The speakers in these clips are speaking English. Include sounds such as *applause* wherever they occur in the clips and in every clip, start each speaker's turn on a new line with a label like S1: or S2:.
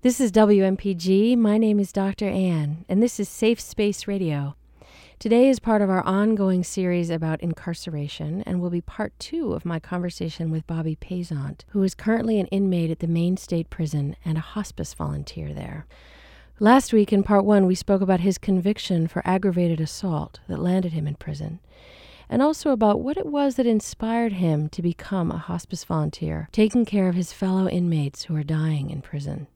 S1: This is WMPG. My name is Dr. Anne, and this is Safe Space Radio. Today is part of our ongoing series about incarceration and will be part two of my conversation with Bobby Paysant, who is currently an inmate at the Maine State Prison and a hospice volunteer there. Last week in part one, we spoke about his conviction for aggravated assault that landed him in prison, and also about what it was that inspired him to become a hospice volunteer, taking care of his fellow inmates who are dying in prison.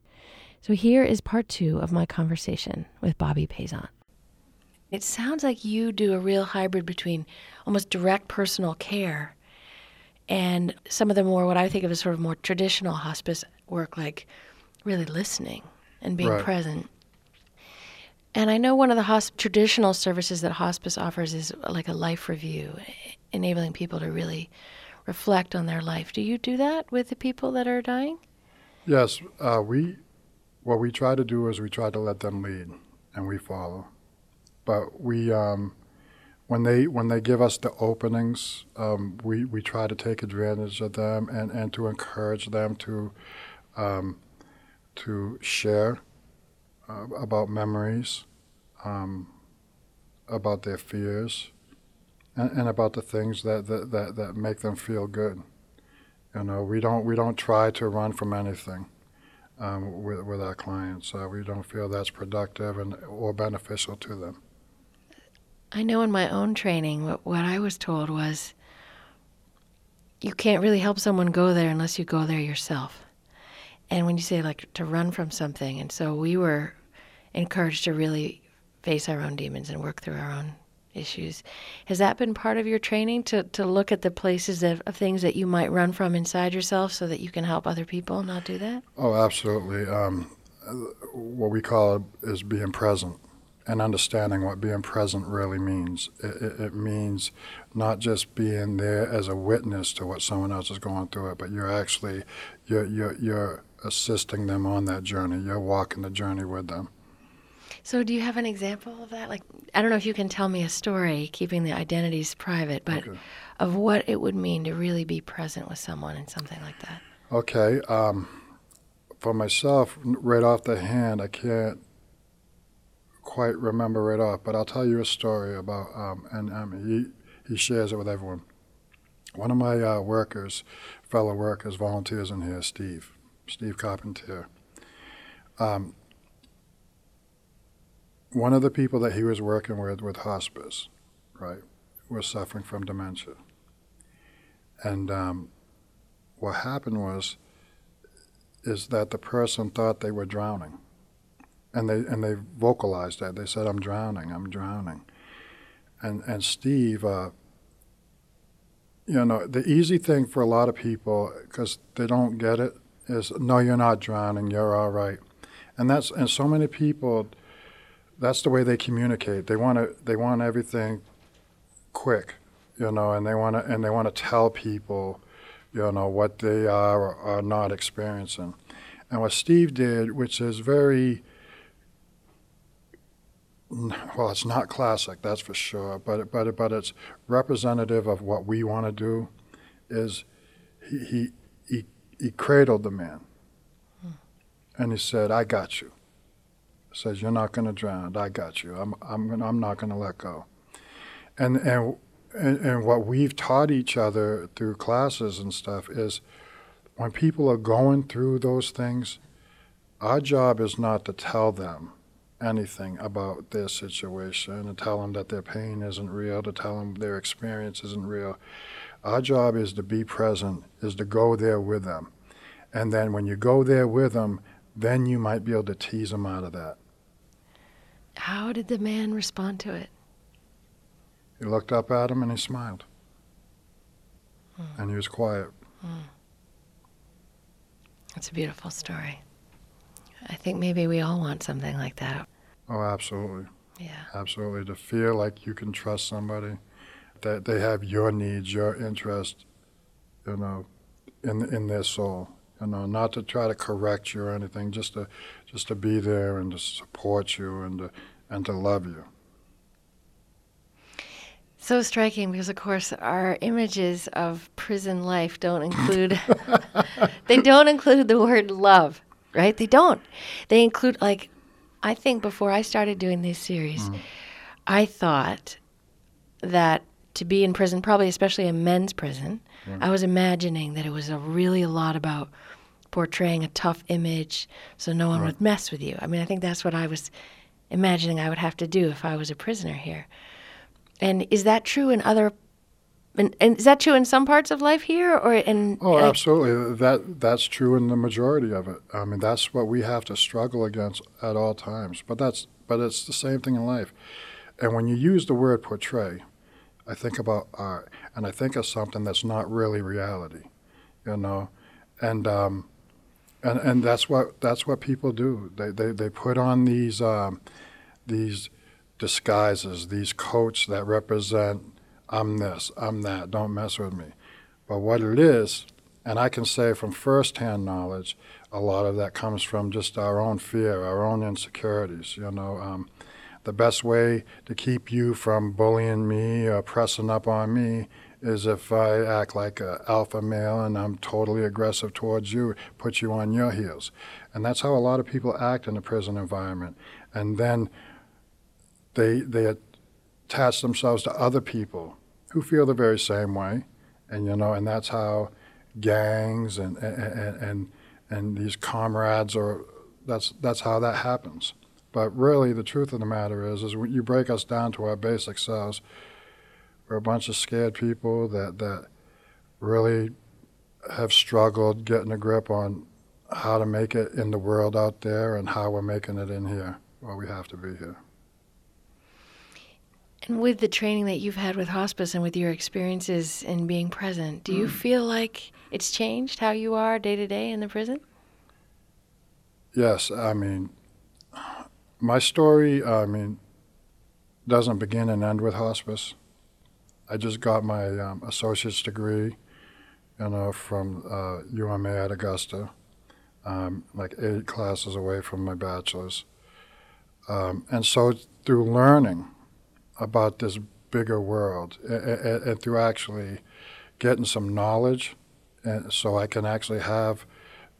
S1: So here is part two of my conversation with Bobby Paysant. It sounds like you do a real hybrid between almost direct personal care and some of the more what I think of as sort of more traditional hospice work, like really listening and being
S2: Right.
S1: present. And I know one of the hosp- traditional services that hospice offers is like a life review, enabling people to really reflect on their life. Do you do that with the people that are dying?
S2: Yes, uh, we what we try to do is we try to let them lead, and we follow. But we, um, when they when they give us the openings, um, we we try to take advantage of them and, and to encourage them to um, to share uh, about memories, um, about their fears, and, and about the things that, that, that, that make them feel good. You know, we don't we don't try to run from anything um, with with our clients. Uh, we don't feel that's productive and or beneficial to them.
S1: I know in my own training, what, what I was told was you can't really help someone go there unless you go there yourself. And when you say like to run from something, and so we were encouraged to really face our own demons and work through our own issues. Has that been part of your training to, to look at the places of, of things that you might run from inside yourself so that you can help other people not do that?
S2: Oh, absolutely. Um, what we call is being present and understanding what being present really means. It, it, it means not just being there as a witness to what someone else is going through it, but you're actually you're you're, you're assisting them on that journey. You're walking the journey with them.
S1: So, do you have an example of that? Like, I don't know if you can tell me a story, keeping the identities private, but
S2: Okay.
S1: of what it would mean to really be present with someone in something like that.
S2: Okay. Um, for myself, right off the hand, I can't quite remember right off, but I'll tell you a story about, um, and um, he, he shares it with everyone. One of my uh, workers, fellow workers, volunteers in here, Steve, Steve Carpenter. Um, one of the people that he was working with with hospice, right, was suffering from dementia. And um, what happened was, is that the person thought they were drowning, and they and they vocalized that. They said, "I'm drowning. I'm drowning." And and Steve, uh, you know, the easy thing for a lot of people because they don't get it is, "No, you're not drowning. You're all right." And that's and so many people, that's the way they communicate. They want to they want everything quick, you know, and they want to and they want to tell people you know, what they are or are not experiencing. And what Steve did, which is very, well, it's not classic, that's for sure, but, but, but it's representative of what we want to do, is he, he, he, he cradled the man. Hmm. And he said, I got you. Says, you're not going to drown. I got you. I'm, I'm, gonna, I'm not going to let go. And, and and, and what we've taught each other through classes and stuff is when people are going through those things, our job is not to tell them anything about their situation and tell them that their pain isn't real, to tell them their experience isn't real. Our job is to be present, is to go there with them. And then when you go there with them, then you might be able to tease them out of that.
S1: How did the man respond to it?
S2: He looked up at him and he smiled. And he was quiet.
S1: It's a beautiful story. I think maybe we all want something like that.
S2: Oh, absolutely.
S1: Yeah.
S2: Absolutely. To feel like you can trust somebody, that they have your needs, your interest, you know, in in their soul. You know, not to try to correct you or anything, just to just to be there and to support you and to and to love you.
S1: So striking because, of course, our images of prison life don't *laughs* include *laughs* they don't include the word love. right? They don't. They include like I think before I started doing this series,
S2: Mm.
S1: I thought that to be in prison, probably especially a men's prison, I was imagining that it was a really a lot about portraying a tough image so no one would mess with you. I mean, I think that's what I was imagining I would have to do if I was a prisoner here. And is that true in other and, and is that true in some parts of life here or in
S2: Oh,
S1: like-
S2: absolutely. That that's true in the majority of it. I mean, that's what we have to struggle against at all times. But that's but it's the same thing in life. And when you use the word portray, I think about art, and I think of something that's not really reality, you know, and um, and and that's what that's what people do. They they, they put on these um, these disguises, these coats that represent I'm this, I'm that, don't mess with me. But what it is, and I can say from firsthand knowledge, a lot of that comes from just our own fear, our own insecurities. You know, um, the best way to keep you from bullying me or pressing up on me is if I act like an alpha male and I'm totally aggressive towards you, put you on your heels. And that's how a lot of people act in a prison environment. And then they, they attach themselves to other people who feel the very same way. And, you know, and that's how gangs and, and, and, and these comrades are, that's, that's how that happens. But really, the truth of the matter is, is you break us down to our basic selves, we're a bunch of scared people that, that really have struggled getting a grip on how to make it in the world out there and how we're making it in here. Well, we have to be here.
S1: And with the training that you've had with hospice and with your experiences in being present, do you mm. feel like it's changed how you are day to day in the prison?
S2: Yes, I mean, my story, I mean, doesn't begin and end with hospice. I just got my um, associate's degree, you know, from uh, UMA at Augusta, um, like eight classes away from my bachelor's. Um, and so through learning about this bigger world and, and, and through actually getting some knowledge, and so I can actually have,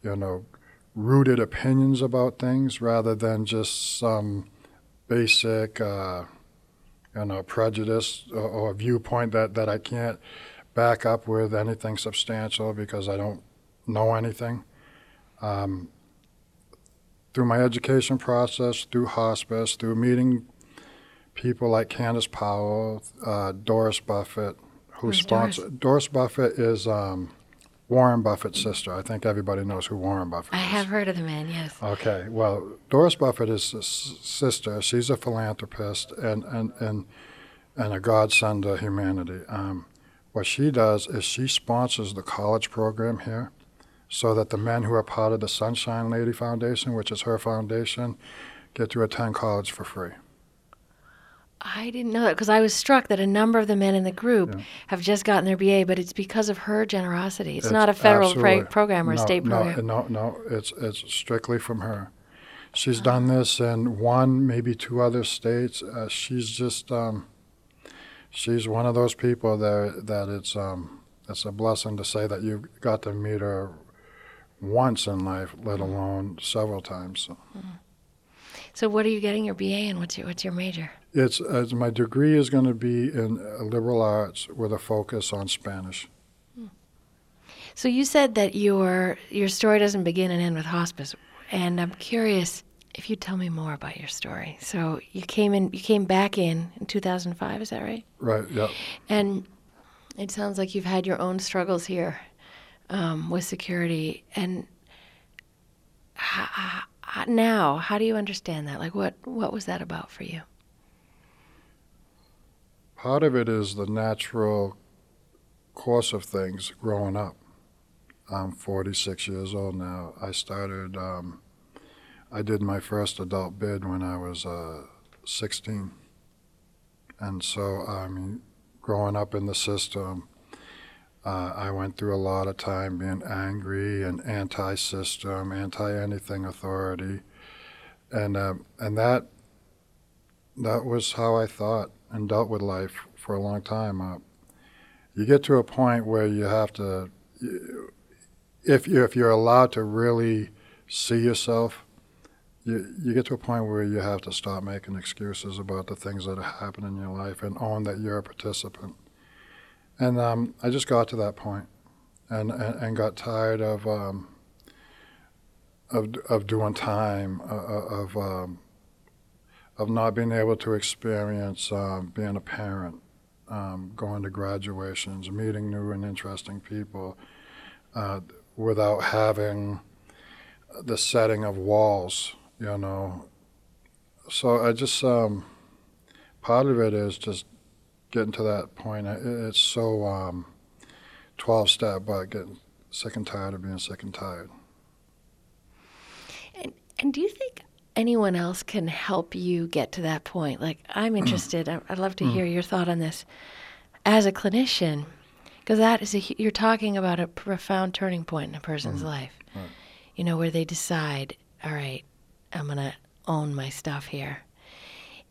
S2: you know, rooted opinions about things rather than just some basic, uh, you a prejudice or, a viewpoint that, that I can't back up with anything substantial because I don't know anything. Um, through my education process, through hospice, through meeting people like Kandyce Powell, uh, Doris Buffett, who
S1: Who's
S2: sponsored. Doris Buffett is um, Warren Buffett's sister. I think everybody knows who Warren Buffett is.
S1: I have heard of the man, yes.
S2: Okay, well, Doris Buffett is his sister. She's a philanthropist and, and, and, and a godsend to humanity. Um, what she does is she sponsors the college program here so that the men who are part of the Sunshine Lady Foundation, which is her foundation, get to attend college for free.
S1: I didn't know that because I was struck that a number of the men in the group
S2: Yeah.
S1: have just gotten their BA, but it's because of her generosity. It's,
S2: It's
S1: not a federal pra- program or a state program.
S2: No, no, no, it's it's strictly from her. She's done this in one, maybe two other states. Uh, she's just um, she's one of those people that that it's um, it's a blessing to say that you got to meet her once in life, let alone several times. So
S1: So, what are you getting your BA in? What's your What's your major?
S2: it's, it's my degree is going to be in uh, liberal arts with a focus on Spanish.
S1: So you said that your your story doesn't begin and end with hospice, and I'm curious if you'd tell me more about your story. So you came in, you came back in in 2005, is that right?
S2: Right. Yeah.
S1: And it sounds like you've had your own struggles here um, with security. And h- h- h- now, how do you understand that? Like, what what was that about for you?
S2: Part of it is the natural course of things growing up. I'm 46 years old now. I started, um, I did my first adult bid when I was uh, 16. And so, I mean, growing up in the system, uh, I went through a lot of time being angry and anti system, anti anything authority. And, uh, and that, that was how I thought and dealt with life for a long time. Uh, you get to a point where you have to, if you, if you're allowed to really see yourself, you, you get to a point where you have to stop making excuses about the things that happen in your life and own that you're a participant. And um, I just got to that point and, and, and got tired of, um, of, of doing time, uh, uh, of, um, of not being able to experience um, being a parent, um, going to graduations, meeting new and interesting people uh, without having the setting of walls, you know. So I just, um, part of it is just getting to that point. It's so um, 12 step, but getting sick and tired of being sick and tired.
S1: And, and do you think anyone else can help you get to that point? Like, I'm interested, I'd love to hear your thought on this as a clinician, because that is a, you're talking about a profound turning point in a person's mm-hmm. life, you know, where they decide, all right, I'm going to own my stuff here.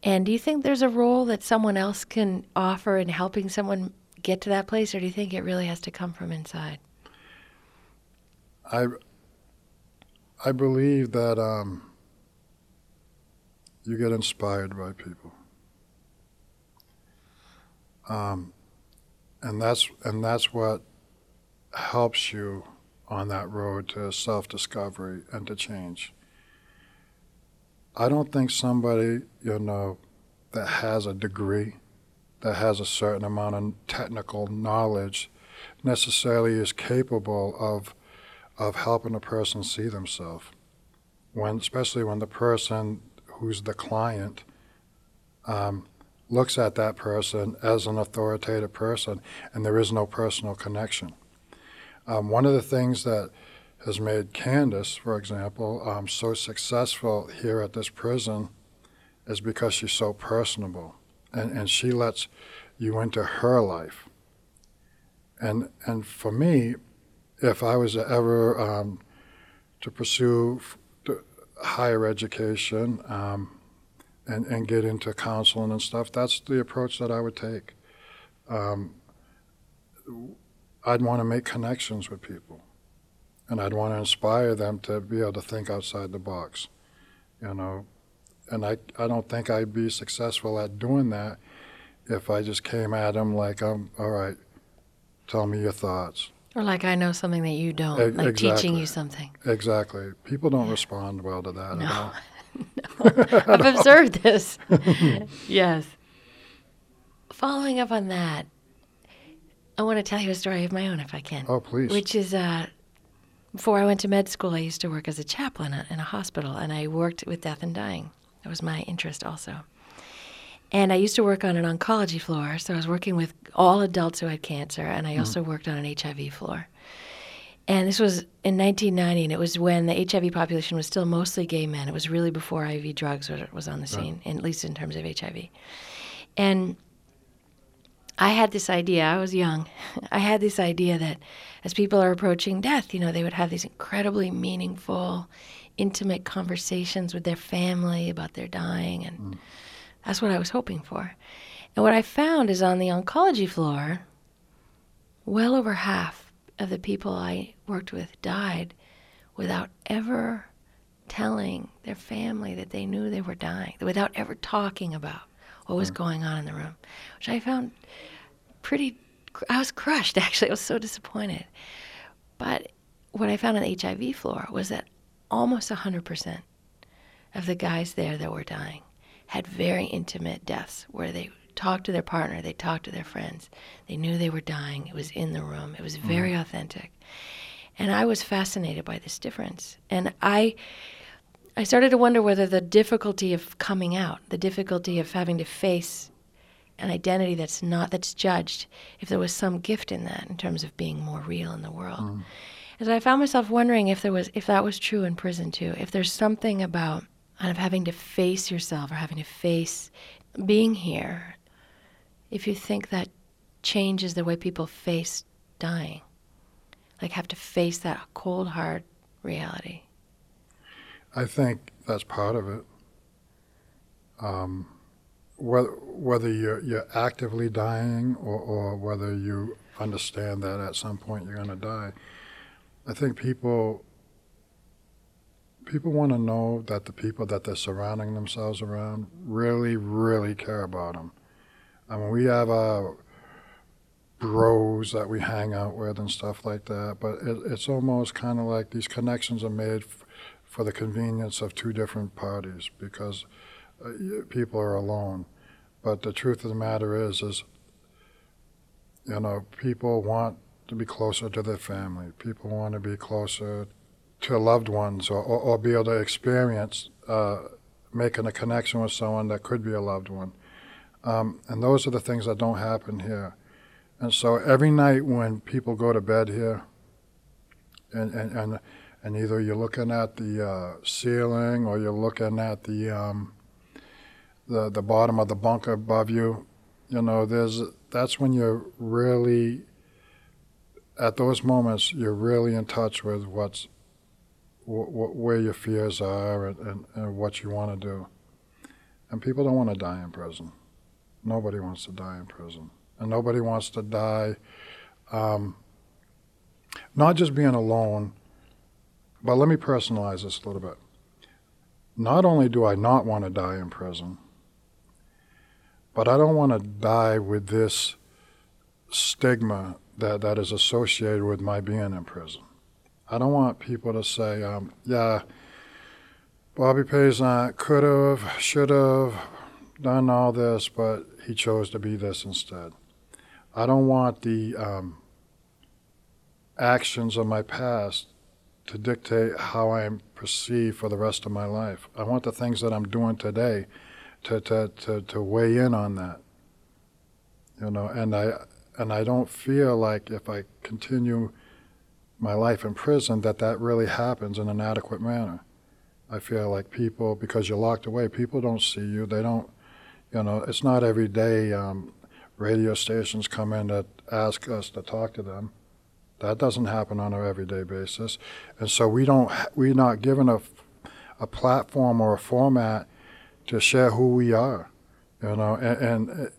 S1: And do you think there's a role that someone else can offer in helping someone get to that place, or do you think it really has to come from inside?
S2: I I believe that um, you get inspired by people, um, and that's and that's what helps you on that road to self discovery and to change. I don't think somebody, you know, that has a degree, that has a certain amount of technical knowledge, necessarily is capable of of helping a person see themselves. When, especially when the person who's the client um, looks at that person as an authoritative person, and there is no personal connection. Um, one of the things that has made Kandyce, for example, um, so successful here at this prison is because she's so personable and, and she lets you into her life. And, and for me, if I was ever um, to pursue higher education um, and, and get into counseling and stuff, that's the approach that I would take. Um, I'd want to make connections with people and I'd want to inspire them to be able to think outside the box, you know. And I, I don't think I'd be successful at doing that if I just came at them like, I'm, all right, tell me your thoughts.
S1: Or like I know something that you don't, e- like exactly. teaching you something.
S2: Exactly. People don't yeah. respond well to that
S1: no. *laughs* no. I've observed this. *laughs* yes. Following up on that, I want to tell you a story of my own, if I can.
S2: Oh, please.
S1: Which is uh, before I went to med school, I used to work as a chaplain in a hospital, and I worked with death and dying. That was my interest also. And I used to work on an oncology floor, so I was working with all adults who had cancer, and I mm also worked on an HIV floor. And this was in 1990, and it was when the HIV population was still mostly gay men. It was really before IV drugs was on the scene, right. at least in terms of HIV. And I had this idea, I was young, *laughs* I had this idea that as people are approaching death, you know, they would have these incredibly meaningful, intimate conversations with their family about their dying. And mm. that's what I was hoping for. And what I found is on the oncology floor, well over half of the people I worked with died without ever telling their family that they knew they were dying, without ever talking about what was mm. going on in the room, which I found pretty I was crushed *laughs* actually. I was so disappointed. But what I found on the HIV floor was that almost 100% of the guys there that were dying had very intimate deaths where they talked to their partner, they talked to their friends. They knew they were dying. It was in the room. It was very mm. authentic. And I was fascinated by this difference. And I I started to wonder whether the difficulty of coming out, the difficulty of having to face an identity that's not that's judged if there was some gift in that in terms of being more real in the world. Mm. and so i found myself wondering if there was if that was true in prison too if there's something about kind of having to face yourself or having to face being here if you think that changes the way people face dying like have to face that cold hard reality.
S2: I think that's part of it. Um, whether, whether you're, you're actively dying or, or whether you understand that at some point you're going to die, I think people people want to know that the people that they're surrounding themselves around really, really care about them. I mean, we have uh, bros that we hang out with and stuff like that, but it, it's almost kind of like these connections are made f- for the convenience of two different parties because people are alone. But the truth of the matter is, is you know, people want to be closer to their family. People want to be closer to loved ones or, or, or be able to experience uh, making a connection with someone that could be a loved one. Um, and those are the things that don't happen here. And so every night when people go to bed here, and, and, and, and either you're looking at the uh, ceiling or you're looking at the, um, the, the bottom of the bunk above you, you know, there's, that's when you're really, at those moments, you're really in touch with what's where your fears are and, and, and what you want to do. And people don't want to die in prison. Nobody wants to die in prison. And nobody wants to die um, not just being alone, but let me personalize this a little bit. Not only do I not want to die in prison, but I don't want to die with this stigma that, that is associated with my being in prison. I don't want people to say, um, yeah, Bobby Paysant could have, should have done all this, but he chose to be this instead. I don't want the um, actions of my past to dictate how I am perceived for the rest of my life. I want the things that I'm doing today to, to, to, to weigh in on that. You know, and I and I don't feel like if I continue my life in prison that that really happens in an adequate manner. I feel like people, because you're locked away, people don't see you. They don't, you know, it's not every day um, radio stations come in that ask us to talk to them. That doesn't happen on an everyday basis, and so we don't. We're not given a, a platform or a format to share who we are, you know, and, and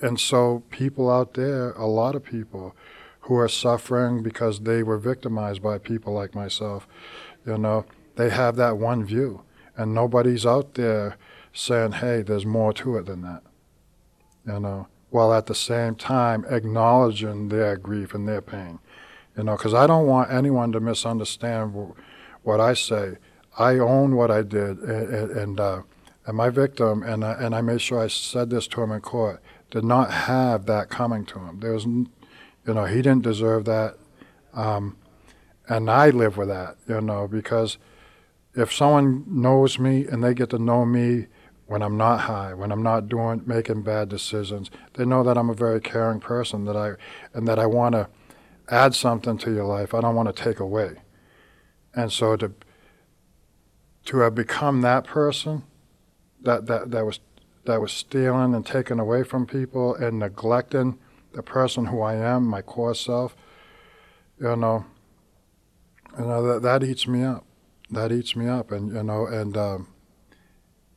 S2: and so people out there, a lot of people, who are suffering because they were victimized by people like myself. You know, they have that one view, and nobody's out there saying, hey, there's more to it than that. You know, while at the same time acknowledging their grief and their pain. You know, because I don't want anyone to misunderstand what I say. I own what I did, and, and, uh, and my victim, and I, and I made sure I said this to him in court, did not have that coming to him. There was you know, he didn't deserve that. Um, and I live with that, you know, because if someone knows me and they get to know me when I'm not high, when I'm not doing making bad decisions, they know that I'm a very caring person that I and that I want to add something to your life. I don't want to take away. And so to to have become that person that that, that was that was stealing and taking away from people and neglecting the person who I am, my core self, you know, you know that that eats me up. That eats me up, and you know, and um,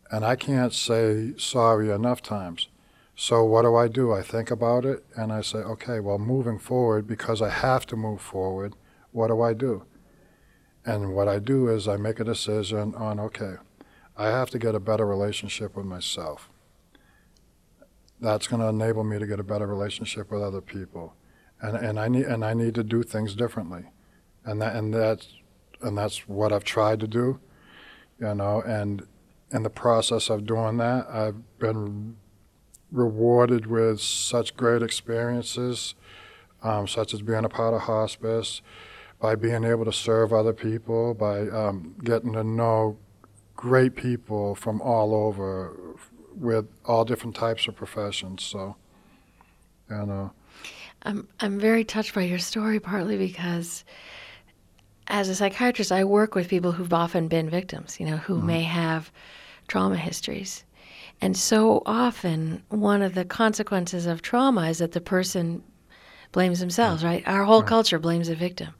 S2: and I can't say sorry enough times. So what do I do? I think about it, and I say, okay, well, moving forward, because I have to move forward. What do I do? And what I do is I make a decision on, okay, I have to get a better relationship with myself. That's going to enable me to get a better relationship with other people, and and I need and I need to do things differently, and that and that's and that's what I've tried to do, you know, and in the process of doing that, I've been rewarded with such great experiences, um, such as being a part of hospice, by being able to serve other people, by um, getting to know great people from all over, with all different types of professions. So, and uh,
S1: I'm I'm very touched by your story, partly because as a psychiatrist, I work with people who've often been victims. You know, who mm-hmm. may have trauma histories. And so often, one of the consequences of trauma is that the person blames themselves, right? Our whole right. culture blames the victim.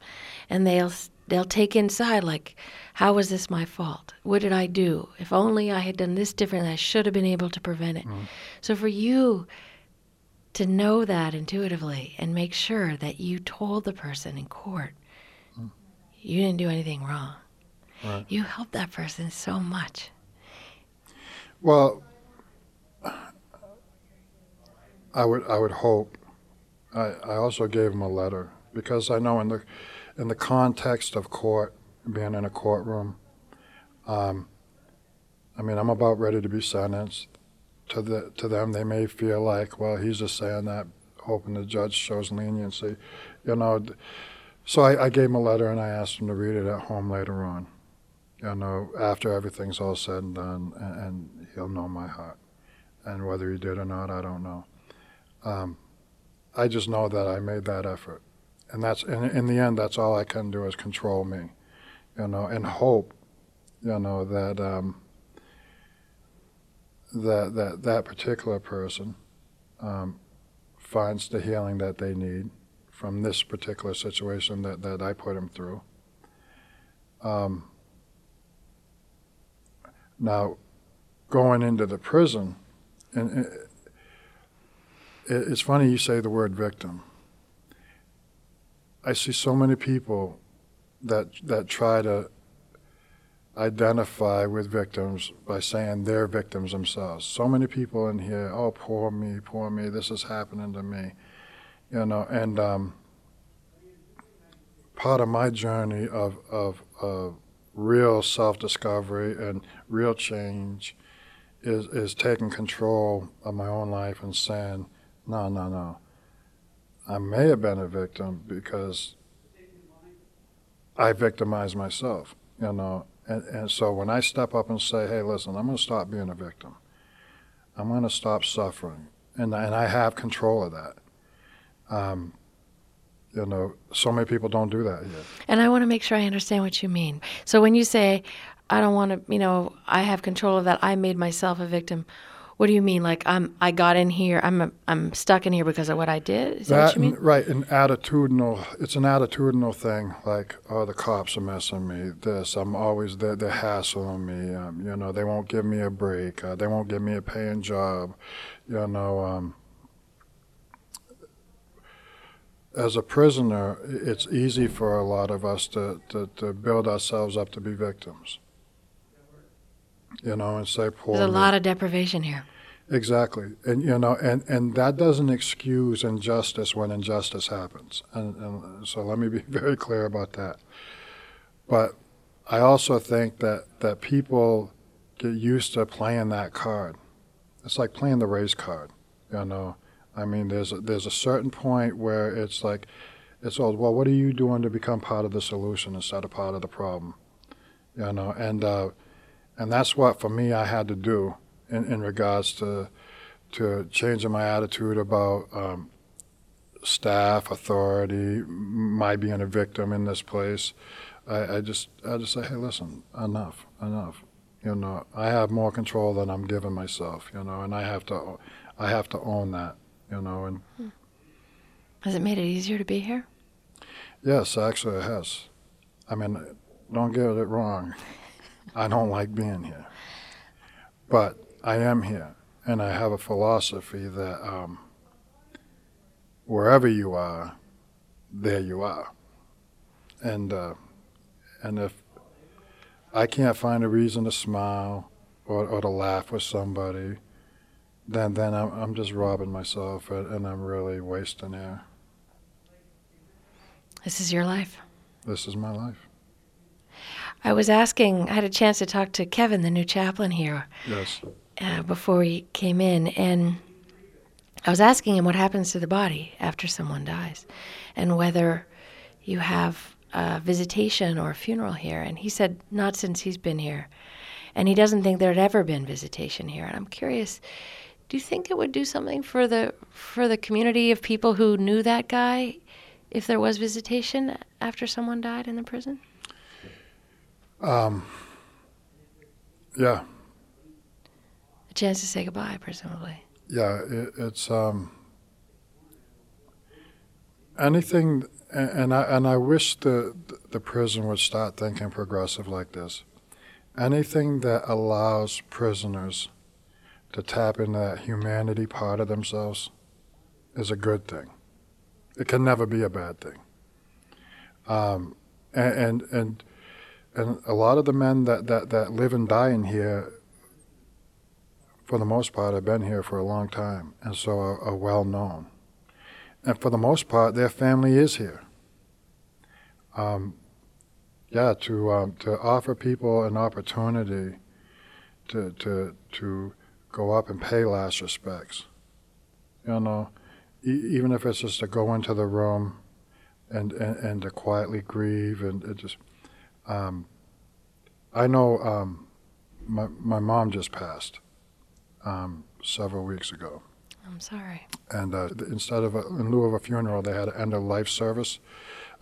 S1: And they'll they'll take inside like how was this my fault what did i do if only i had done this differently i should have been able to prevent it mm. so for you to know that intuitively and make sure that you told the person in court mm. you didn't do anything wrong
S2: Right.
S1: You helped that person so much.
S2: Well, I would I would hope. I, I also gave him a letter because I know in the in the context of court, being in a courtroom, um, I mean I'm about ready to be sentenced. To the to them, they may feel like, well, he's just saying that, hoping the judge shows leniency, you know. So I, I gave him a letter and I asked him to read it at home later on, you know, after everything's all said and done, and, and he'll know my heart. And whether he did or not, I don't know. Um, I just know that I made that effort, and that's in, in the end. That's all I can do is control me, you know, and hope, you know, that um, that that that particular person um, finds the healing that they need from this particular situation that, that I put him through. Um, now, going into the prison, and it, it's funny you say the word victim. I see so many people that that try to identify with victims by saying they're victims themselves. So many people in here, oh, poor me, poor me, this is happening to me. You know, and um, part of my journey of, of, of real self discovery and real change is, is taking control of my own life and saying, no, no, no. I may have been a victim because I victimized myself, you know, and, and so when I step up and say, hey, listen, I'm going to stop being a victim, I'm going to stop suffering, and, and I have control of that. Um, you know, so many people don't do that yet.
S1: And I want to make sure I understand what you mean. So when you say, I don't want to, you know, I have control of that, I made myself a victim. What do you mean? Like I'm, I got in here. I'm, a, I'm stuck in here because of what I did. Is that, that what you mean?
S2: Right. An attitudinal. It's an attitudinal thing. Like, oh, the cops are messing me. This. I'm always there. They're hassling me. Um, you know, they won't give me a break. Uh, they won't give me a paying job. You know. Um, as a prisoner, it's easy for a lot of us to, to, to build ourselves up to be victims you know, and say poor.
S1: There's a lot of deprivation here.
S2: Exactly, and you know, and and that doesn't excuse injustice when injustice happens, and, and so let me be *laughs* very clear about that. But I also think that that people get used to playing that card. It's like playing the race card, you know. I mean, there's a, there's a certain point where it's like, it's all well. What are you doing to become part of the solution instead of part of the problem? You know, and uh, and that's what for me I had to do in, in regards to to changing my attitude about um, staff, authority, my being a victim in this place. I, I just I just say, hey, listen, enough, enough. You know, I have more control than I'm giving myself. You know, and I have to I have to own that. You know, and
S1: hmm. has it made it easier to be here?
S2: Yes, actually, it has. I mean, don't get it wrong. I don't like being here. But I am here, and I have a philosophy that um, wherever you are, there you are. And uh, and if I can't find a reason to smile or, or to laugh with somebody, then then I'm, I'm just robbing myself, and I'm really wasting air.
S1: This is your life.
S2: This is my life.
S1: I was asking, I had a chance to talk to Kevin, the new chaplain here.
S2: Yes.
S1: Uh, before he came in, and I was asking him what happens to the body after someone dies, and whether you have a visitation or a funeral here. And he said not since he's been here, and he doesn't think there had ever been visitation here. And I'm curious, do you think it would do something for the for the community of people who knew that guy if there was visitation after someone died in the prison?
S2: Um, yeah.
S1: A chance to say goodbye, presumably.
S2: Yeah, it, it's um, anything, and, and I and I wish the the prison would start thinking progressive like this. Anything that allows prisoners to tap into that humanity part of themselves is a good thing. It can never be a bad thing. Um, and, and, and and a lot of the men that, that, that live and die in here, for the most part, have been here for a long time, and so are, are well known. And for the most part, their family is here. Um, yeah, to um, to offer people an opportunity to to to go up and pay last respects. You know, e- even if it's just to go into the room and and, and to quietly grieve and it just. Um, I know um, my my mom just passed um, several weeks ago.
S1: I'm sorry.
S2: And uh, instead of a, in lieu of a funeral, they had an end of life service,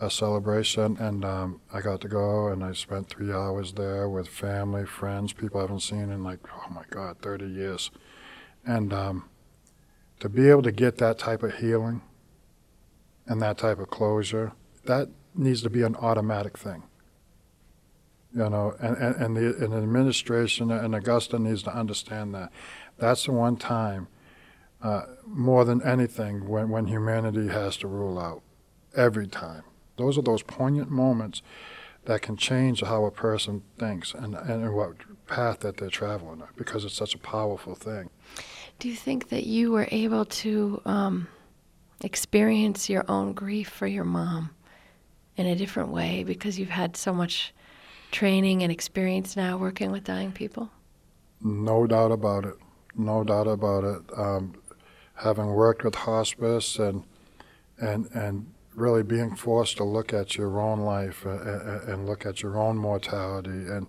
S2: a celebration, and um, I got to go and I spent three hours there with family, friends, people I haven't seen in like oh my god, 30 years, and um, to be able to get that type of healing and that type of closure, that needs to be an automatic thing you know, and, and, and the and administration and Augusta needs to understand that. That's the one time, uh, more than anything, when, when humanity has to rule out. Every time. Those are those poignant moments that can change how a person thinks and, and what path that they're traveling because it's such a powerful thing.
S1: Do you think that you were able to um, experience your own grief for your mom in a different way because you've had so much training and experience now working with dying people?
S2: No doubt about it. No doubt about it. Um, having worked with hospice and and and really being forced to look at your own life and, and look at your own mortality and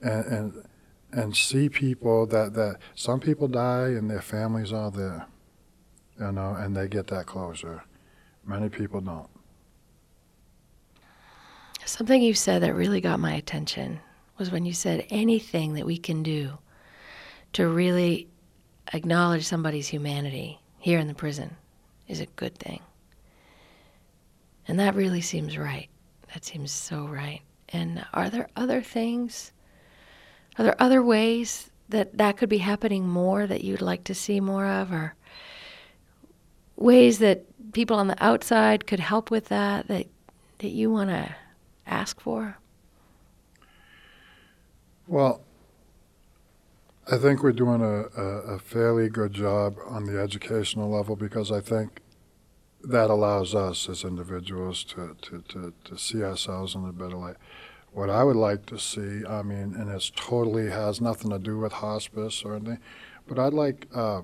S2: and and and see people that that some people die and their families are there, you know, and they get that closure. Many people don't.
S1: Something you said that really got my attention was when you said anything that we can do to really acknowledge somebody's humanity here in the prison is a good thing. And that really seems right. That seems so right. And are there other things? Are there other ways that that could be happening more that you'd like to see more of, or ways that people on the outside could help with that that that you want to ask for?
S2: Well, I think we're doing a, a, a, fairly good job on the educational level because I think that allows us as individuals to, to, to, to see ourselves in a better light. What I would like to see, I mean, and it totally has nothing to do with hospice or anything, but I'd like uh,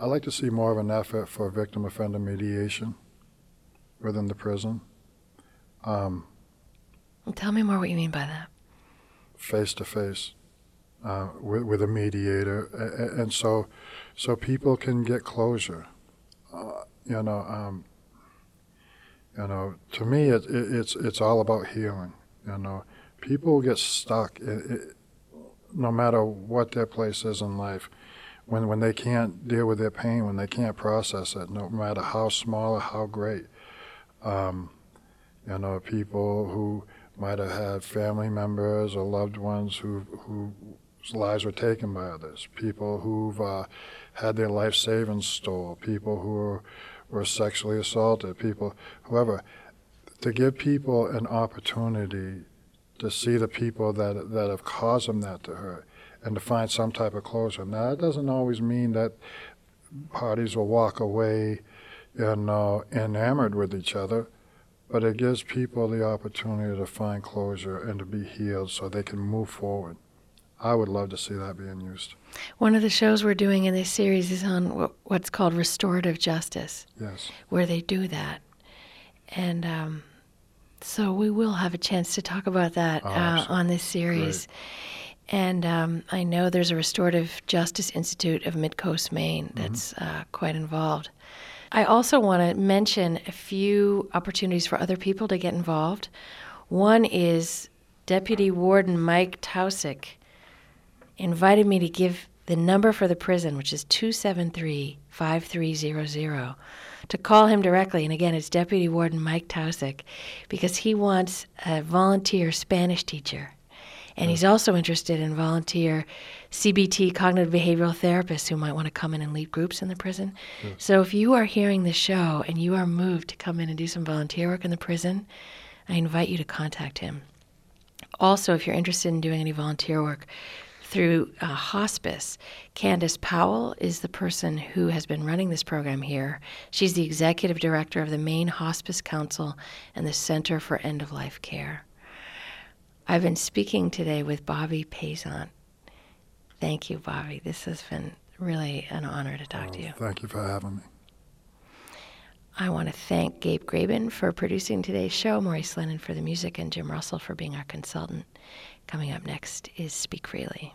S2: I'd like to see more of an effort for victim offender mediation within the prison.
S1: Um, Tell me more what you mean by that.
S2: Face to face with, with a mediator, and so so people can get closure. Uh, you know, um, you know. To me, it, it, it's it's all about healing. You know, people get stuck, it, no matter what their place is in life. When, when they can't deal with their pain, when they can't process it, no matter how small or how great, um, you know, people who might have had family members or loved ones who, whose lives were taken by others, people who've uh, had their life savings stolen, people who were, were sexually assaulted, people, whoever. To give people an opportunity to see the people that, that have caused them that to hurt and to find some type of closure. Now, that doesn't always mean that parties will walk away you know, enamored with each other but it gives people the opportunity to find closure and to be healed so they can move forward. I would love to see that being used.
S1: One of the shows we're doing in this series is on what's called restorative justice.
S2: Yes.
S1: Where they do that. And um, so we will have a chance to talk about that oh, uh, on this series. Great. And um, I know there's a Restorative Justice Institute of Midcoast, Maine mm-hmm. that's mm-hmm. uh, quite involved. I also want to mention a few opportunities for other people to get involved. One is Deputy Warden Mike Tausick invited me to give the number for the prison, which is 273 5300, to call him directly. And again, it's Deputy Warden Mike Tausick because he wants a volunteer Spanish teacher and he's also interested in volunteer CBT cognitive behavioral therapists who might want to come in and lead groups in the prison. Yes. So if you are hearing the show and you are moved to come in and do some volunteer work in the prison, I invite you to contact him. also, if you're interested in doing any volunteer work through uh, hospice, Kandyce Powell is the person who has been running this program here. She's the executive director of the Maine Hospice Council and the Center for End of Life Care. I've been speaking today with Bobby Paysant. Thank you, Bobby. This has been really an honor to talk
S2: Oh,
S1: to you.
S2: Oh, thank you for having me.
S1: I want to thank Gabe Graben for producing today's show, Maurice Lennon for the music, and Jim Russell for being our consultant. Coming up next is Speak Freely.